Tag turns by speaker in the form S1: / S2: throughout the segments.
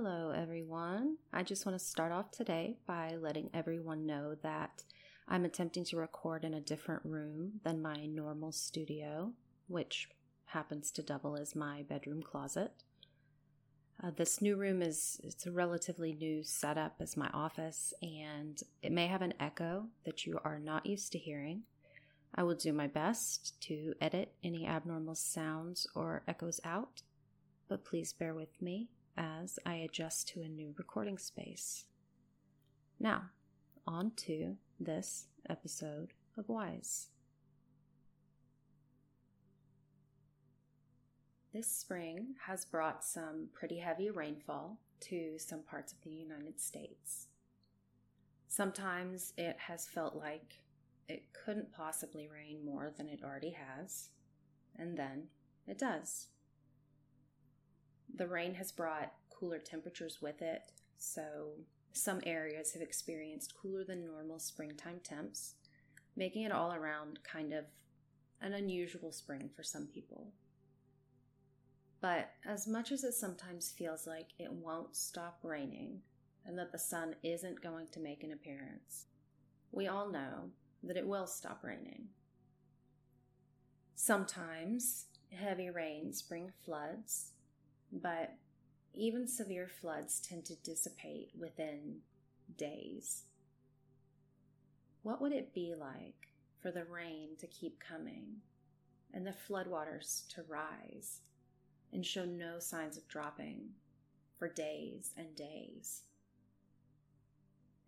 S1: Hello, everyone. I just want to start off today by letting everyone know that I'm attempting to record in a different room than my normal studio, which happens to double as my bedroom closet. Uh, this new room is it's a relatively new setup as my office, and it may have an echo that you are not used to hearing. I will do my best to edit any abnormal sounds or echoes out, but please bear with me as I adjust to a new recording space. Now, on to this episode of Wise. This spring has brought some pretty heavy rainfall to some parts of the United States. Sometimes it has felt like it couldn't possibly rain more than it already has, and then it does. The rain has brought cooler temperatures with it, so some areas have experienced cooler than normal springtime temps, making it all around kind of an unusual spring for some people. But as much as it sometimes feels like it won't stop raining and that the sun isn't going to make an appearance, we all know that it will stop raining. Sometimes heavy rains bring floods, but even severe floods tend to dissipate within days. What would it be like for the rain to keep coming and the floodwaters to rise and show no signs of dropping for days and days?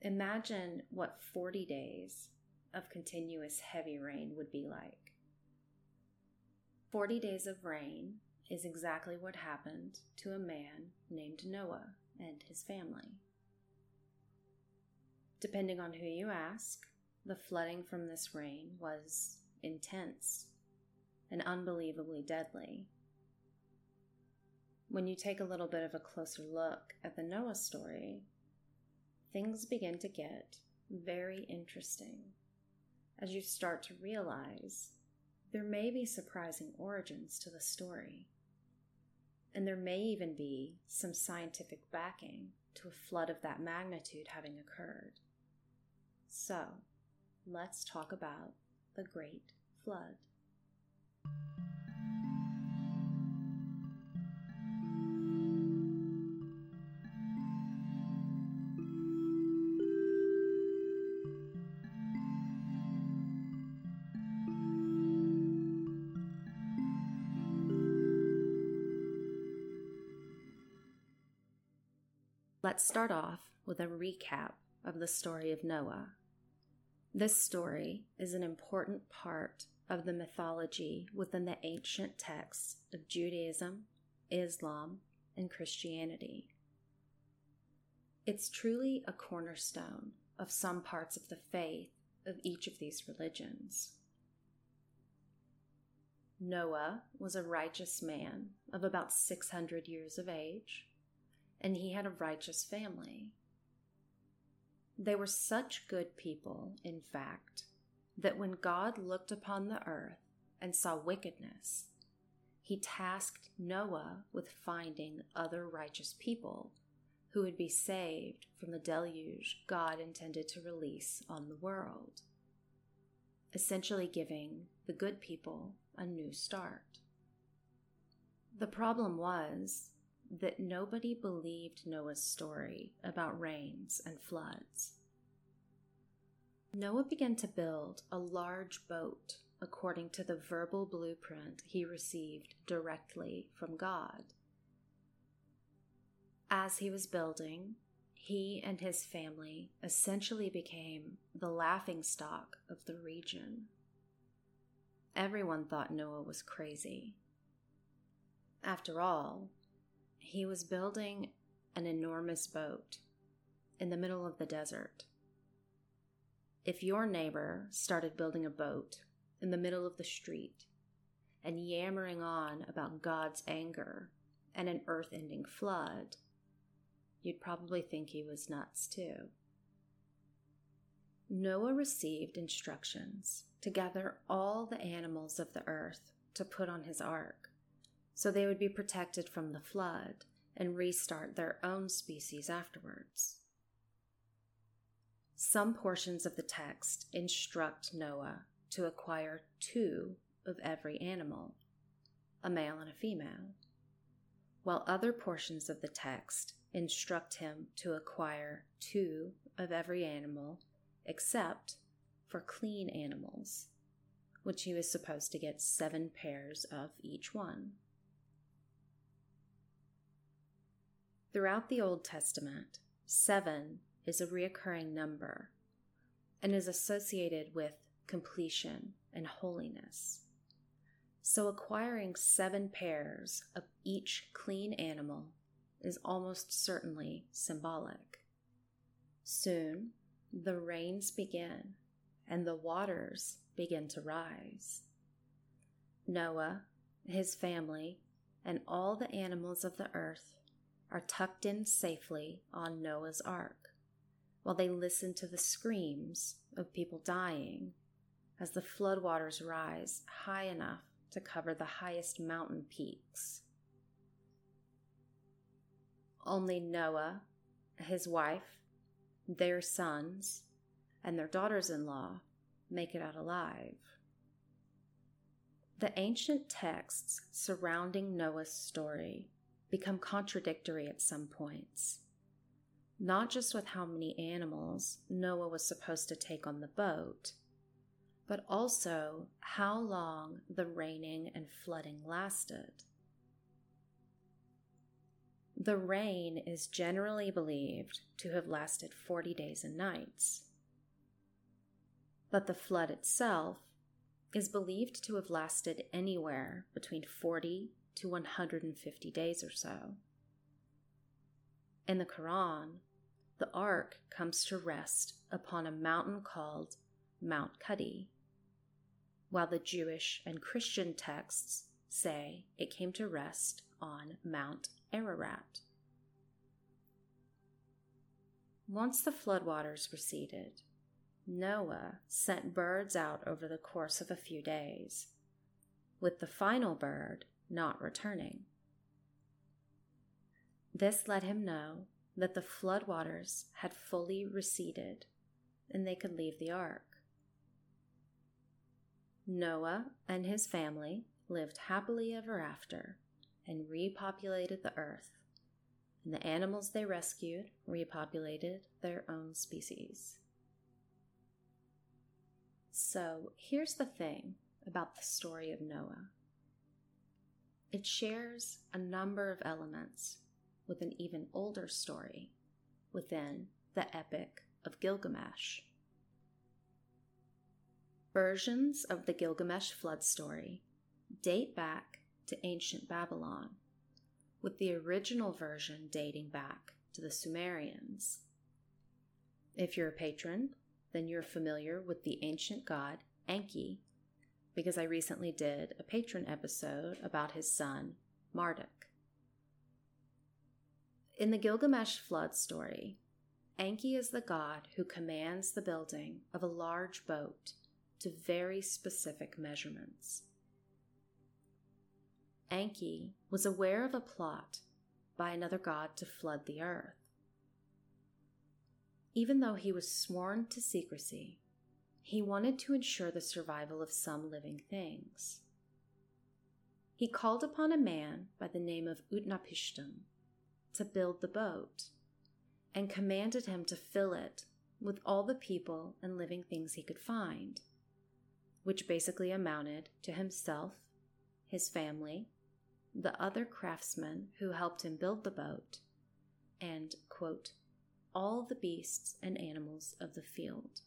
S1: Imagine what 40 days of continuous heavy rain would be like. 40 days of rain is exactly what happened to a man named Noah and his family. Depending on who you ask, the flooding from this rain was intense and unbelievably deadly. When you take a little bit of a closer look at the Noah story, things begin to get very interesting as you start to realize there may be surprising origins to the story and there may even be some scientific backing to a flood of that magnitude having occurred. So, let's talk about the Great Flood. Let's start off with a recap of the story of Noah. This story is an important part of the mythology within the ancient texts of Judaism, Islam, and Christianity. It's truly a cornerstone of some parts of the faith of each of these religions. Noah was a righteous man of about 600 years of age and he had a righteous family. They were such good people, in fact, that when God looked upon the earth and saw wickedness, he tasked Noah with finding other righteous people who would be saved from the deluge God intended to release on the world, essentially giving the good people a new start. The problem was that nobody believed Noah's story about rains and floods. Noah began to build a large boat according to the verbal blueprint he received directly from God. As he was building, he and his family essentially became the laughing stock of the region. Everyone thought Noah was crazy. After all, he was building an enormous boat in the middle of the desert. If your neighbor started building a boat in the middle of the street and yammering on about God's anger and an earth ending flood, you'd probably think he was nuts too. Noah received instructions to gather all the animals of the earth to put on his ark so they would be protected from the flood and restart their own species afterwards. Some portions of the text instruct Noah to acquire two of every animal, a male and a female, while other portions of the text instruct him to acquire two of every animal except for clean animals, which he was supposed to get seven pairs of each one. Throughout the Old Testament, seven is a reoccurring number and is associated with completion and holiness. So, acquiring seven pairs of each clean animal is almost certainly symbolic. Soon, the rains begin and the waters begin to rise. Noah, his family, and all the animals of the earth are tucked in safely on Noah's ark while they listen to the screams of people dying as the floodwaters rise high enough to cover the highest mountain peaks. Only Noah, his wife, their sons, and their daughters in law make it out alive. The ancient texts surrounding Noah's story become contradictory at some points not just with how many animals Noah was supposed to take on the boat, but also how long the raining and flooding lasted. The rain is generally believed to have lasted 40 days and nights, but the flood itself is believed to have lasted anywhere between 40 to 150 days or so. In the Quran, the ark comes to rest upon a mountain called Mount Kudi, while the Jewish and Christian texts say it came to rest on Mount Ararat. Once the floodwaters receded, Noah sent birds out over the course of a few days, with the final bird not returning. This let him know that the floodwaters had fully receded and they could leave the ark. Noah and his family lived happily ever after and repopulated the earth, and the animals they rescued repopulated their own species. So here's the thing about the story of Noah it shares a number of elements with an even older story within the Epic of Gilgamesh. Versions of the Gilgamesh flood story date back to ancient Babylon, with the original version dating back to the Sumerians. If you're a patron, then you're familiar with the ancient god Enki, because I recently did a patron episode about his son, Marduk. In the Gilgamesh flood story, Enki is the god who commands the building of a large boat to very specific measurements. Enki was aware of a plot by another god to flood the earth. Even though he was sworn to secrecy, he wanted to ensure the survival of some living things. He called upon a man by the name of Utnapishtim to build the boat and commanded him to fill it with all the people and living things he could find, which basically amounted to himself, his family, the other craftsmen who helped him build the boat, and, quote, all the beasts and animals of the field.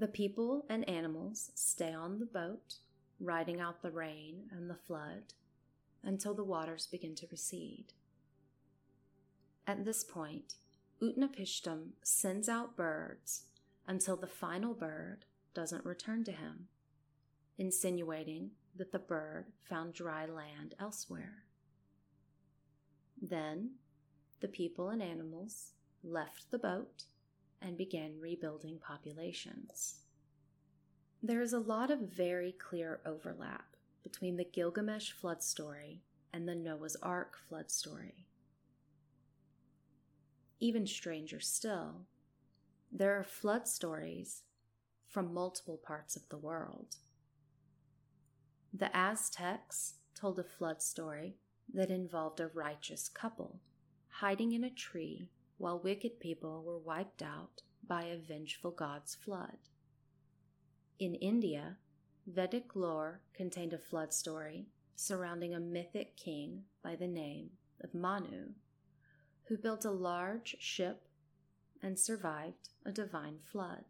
S1: The people and animals stay on the boat, riding out the rain and the flood, until the waters begin to recede. At this point, Utnapishtim sends out birds until the final bird doesn't return to him, insinuating that the bird found dry land elsewhere. Then the people and animals left the boat and began rebuilding populations. There is a lot of very clear overlap between the Gilgamesh flood story and the Noah's Ark flood story. Even stranger still, there are flood stories from multiple parts of the world. The Aztecs told a flood story that involved a righteous couple hiding in a tree while wicked people were wiped out by a vengeful god's flood. In India, Vedic lore contained a flood story surrounding a mythic king by the name of Manu, who built a large ship and survived a divine flood.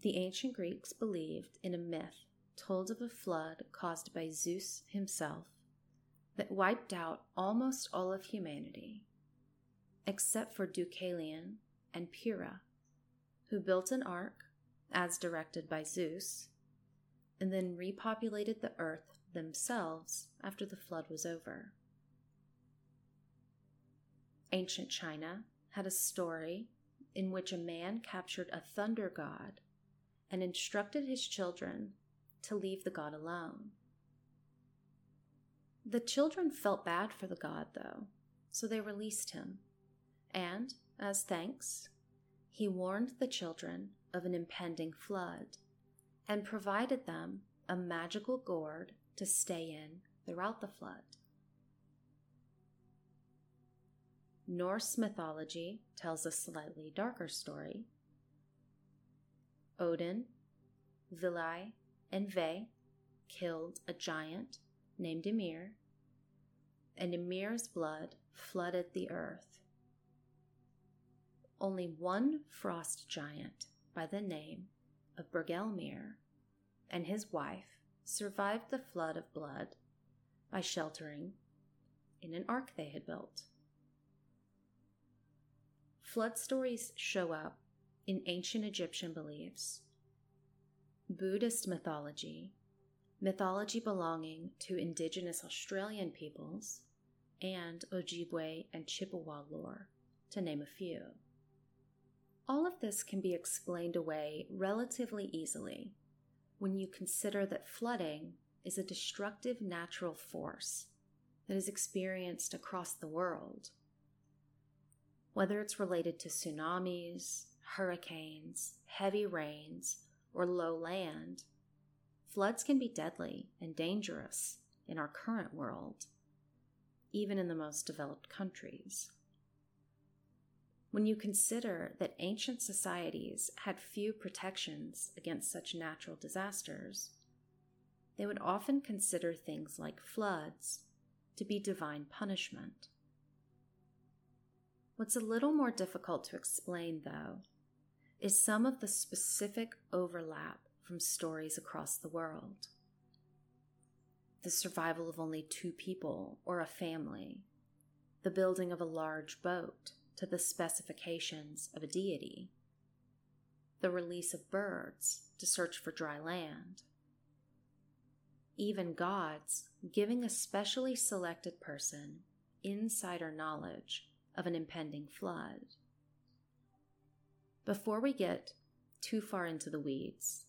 S1: The ancient Greeks believed in a myth told of a flood caused by Zeus himself that wiped out almost all of humanity, except for Deucalion and Pyrrha, who built an ark as directed by Zeus, and then repopulated the earth themselves after the flood was over. Ancient China had a story in which a man captured a thunder god and instructed his children to leave the god alone. The children felt bad for the god, though, so they released him, and, as thanks, he warned the children of an impending flood and provided them a magical gourd to stay in throughout the flood. Norse mythology tells a slightly darker story. Odin, Vili, and Ve killed a giant named Ymir, and Ymir's blood flooded the earth. Only one frost giant by the name of Bergelmir and his wife survived the flood of blood by sheltering in an ark they had built. Flood stories show up in ancient Egyptian beliefs, Buddhist mythology, mythology belonging to indigenous Australian peoples, and Ojibwe and Chippewa lore, to name a few. All of this can be explained away relatively easily when you consider that flooding is a destructive natural force that is experienced across the world. Whether it's related to tsunamis, hurricanes, heavy rains, or low land, floods can be deadly and dangerous in our current world, even in the most developed countries. When you consider that ancient societies had few protections against such natural disasters, they would often consider things like floods to be divine punishment. What's a little more difficult to explain, though, is some of the specific overlap from stories across the world. The survival of only two people or a family, the building of a large boat to the specifications of a deity, the release of birds to search for dry land, even gods giving a specially selected person insider knowledge of an impending flood. Before we get too far into the weeds,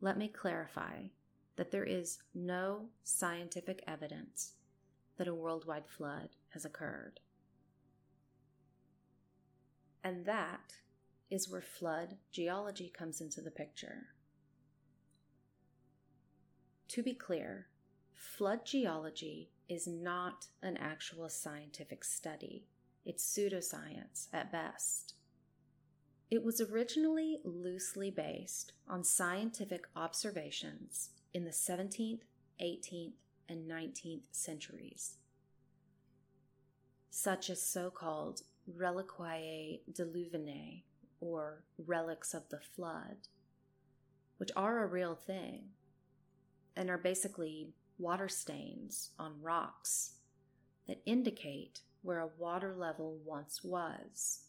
S1: let me clarify that there is no scientific evidence that a worldwide flood has occurred. And that is where flood geology comes into the picture. To be clear, flood geology is not an actual scientific study, it's pseudoscience at best. It was originally loosely based on scientific observations in the 17th, 18th, and 19th centuries, such as so called reliquiae diluvianae, or relics of the flood, which are a real thing and are basically water stains on rocks that indicate where a water level once was.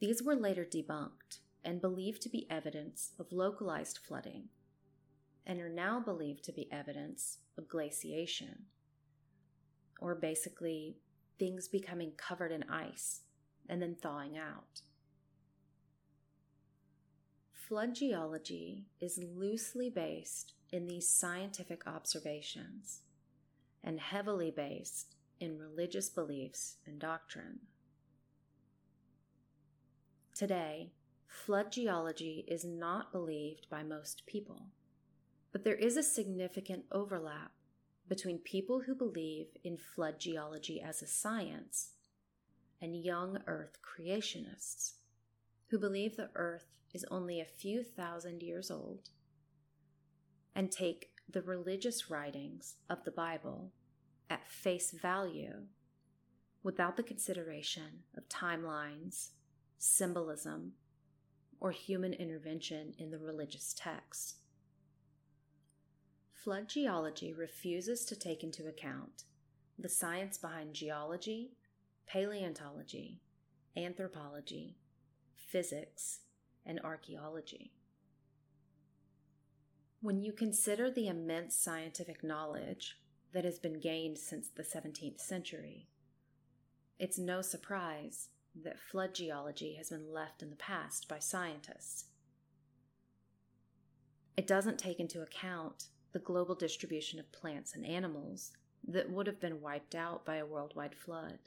S1: These were later debunked and believed to be evidence of localized flooding, and are now believed to be evidence of glaciation, or basically things becoming covered in ice and then thawing out. Flood geology is loosely based in these scientific observations and heavily based in religious beliefs and doctrine. Today, flood geology is not believed by most people, but there is a significant overlap between people who believe in flood geology as a science and young Earth creationists who believe the Earth is only a few thousand years old and take the religious writings of the Bible at face value without the consideration of timelines, symbolism, or human intervention in the religious text. Flood geology refuses to take into account the science behind geology, paleontology, anthropology, physics, and archaeology. When you consider the immense scientific knowledge that has been gained since the 17th century, it's no surprise that flood geology has been left in the past by scientists. It doesn't take into account the global distribution of plants and animals that would have been wiped out by a worldwide flood,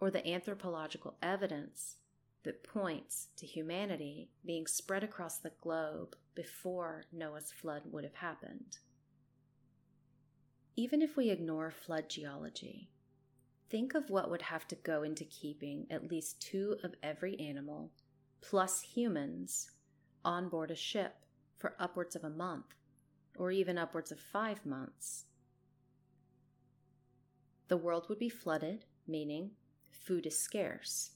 S1: or the anthropological evidence that points to humanity being spread across the globe before Noah's flood would have happened. Even if we ignore flood geology, think of what would have to go into keeping at least two of every animal, plus humans, on board a ship for upwards of a month, or even upwards of five months. The world would be flooded, meaning food is scarce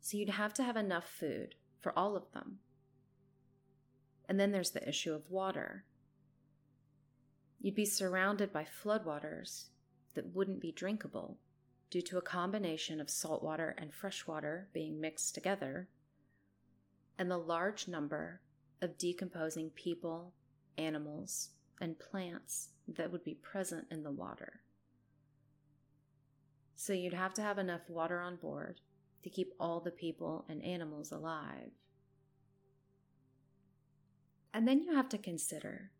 S1: so you'd have to have enough food for all of them. And then there's the issue of water. You'd be surrounded by floodwaters that wouldn't be drinkable due to a combination of saltwater and freshwater being mixed together, and the large number of decomposing people, animals, and plants that would be present in the water. So you'd have to have enough water on board to keep all the people and animals alive. And then you have to consider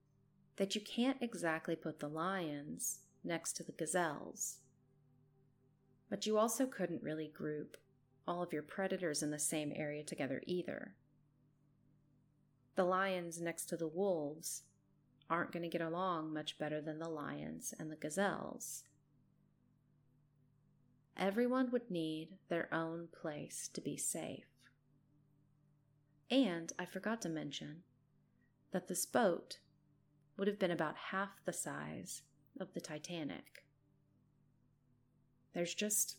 S1: that you can't exactly put the lions next to the gazelles. But you also couldn't really group all of your predators in the same area together either. The lions next to the wolves aren't going to get along much better than the lions and the gazelles everyone would need their own place to be safe. And I forgot to mention that this boat would have been about half the size of the Titanic. There's just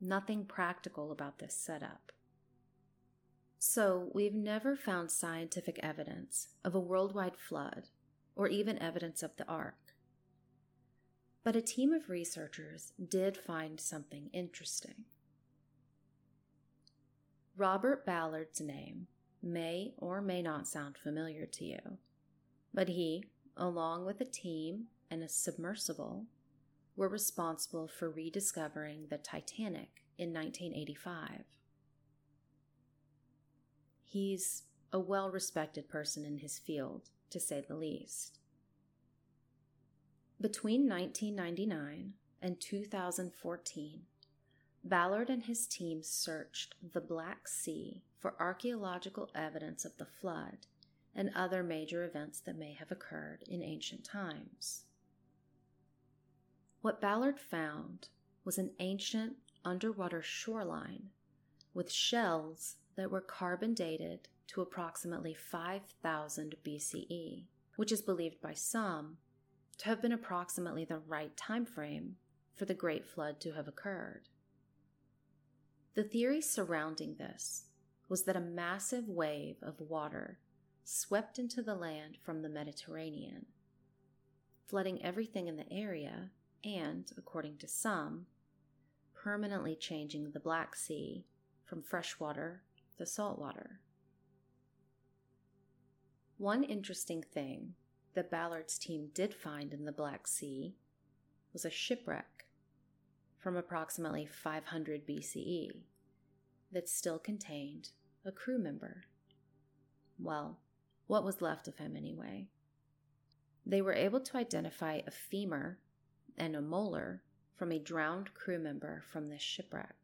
S1: nothing practical about this setup. So, we've never found scientific evidence of a worldwide flood or even evidence of the Ark. But a team of researchers did find something interesting. Robert Ballard's name may or may not sound familiar to you, but he, along with a team and a submersible, were responsible for rediscovering the Titanic in 1985. He's a well respected person in his field, to say the least. Between 1999 and 2014, Ballard and his team searched the Black Sea for archaeological evidence of the flood and other major events that may have occurred in ancient times. What Ballard found was an ancient underwater shoreline with shells that were carbon dated to approximately 5000 BCE, which is believed by some to have been approximately the right time frame for the Great Flood to have occurred. The theory surrounding this was that a massive wave of water swept into the land from the Mediterranean, flooding everything in the area and, according to some, permanently changing the Black Sea from freshwater to saltwater. One interesting thing that Ballard's team did find in the Black Sea was a shipwreck from approximately 500 BCE that still contained a crew member. Well, what was left of him anyway. They were able to identify a femur and a molar from a drowned crew member from this shipwreck.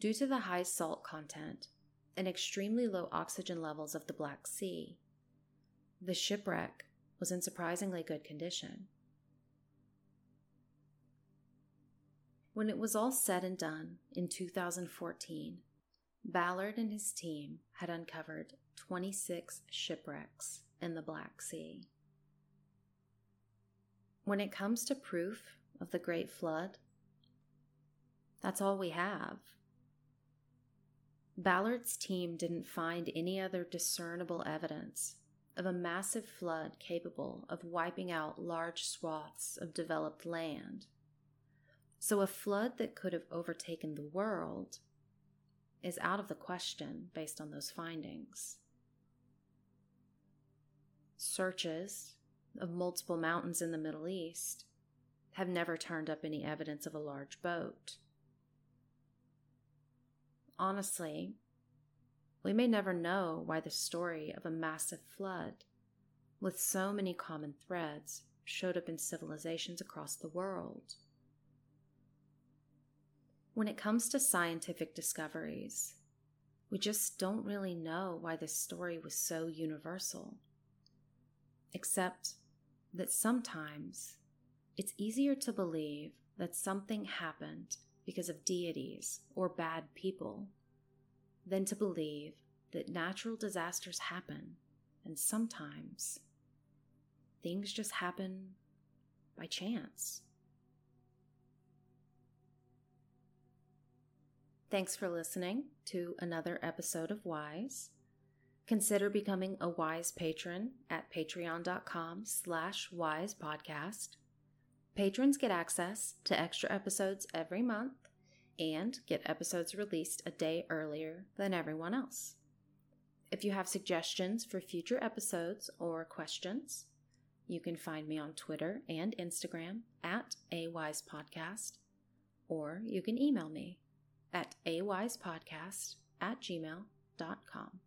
S1: Due to the high salt content and extremely low oxygen levels of the Black Sea, the shipwreck was in surprisingly good condition. When it was all said and done in 2014, Ballard and his team had uncovered 26 shipwrecks in the Black Sea. When it comes to proof of the Great Flood, that's all we have. Ballard's team didn't find any other discernible evidence of a massive flood capable of wiping out large swaths of developed land. So, a flood that could have overtaken the world is out of the question based on those findings. Searches of multiple mountains in the Middle East have never turned up any evidence of a large boat. Honestly, we may never know why the story of a massive flood with so many common threads showed up in civilizations across the world. When it comes to scientific discoveries, we just don't really know why this story was so universal. Except that sometimes it's easier to believe that something happened because of deities or bad people than to believe that natural disasters happen and sometimes things just happen by chance. Thanks for listening to another episode of Wise. Consider becoming a Wise patron at patreon.com slash wise podcast. Patrons get access to extra episodes every month and get episodes released a day earlier than everyone else. If you have suggestions for future episodes or questions, you can find me on Twitter and Instagram at awisepodcast, or you can email me at awisepodcast at gmail.com.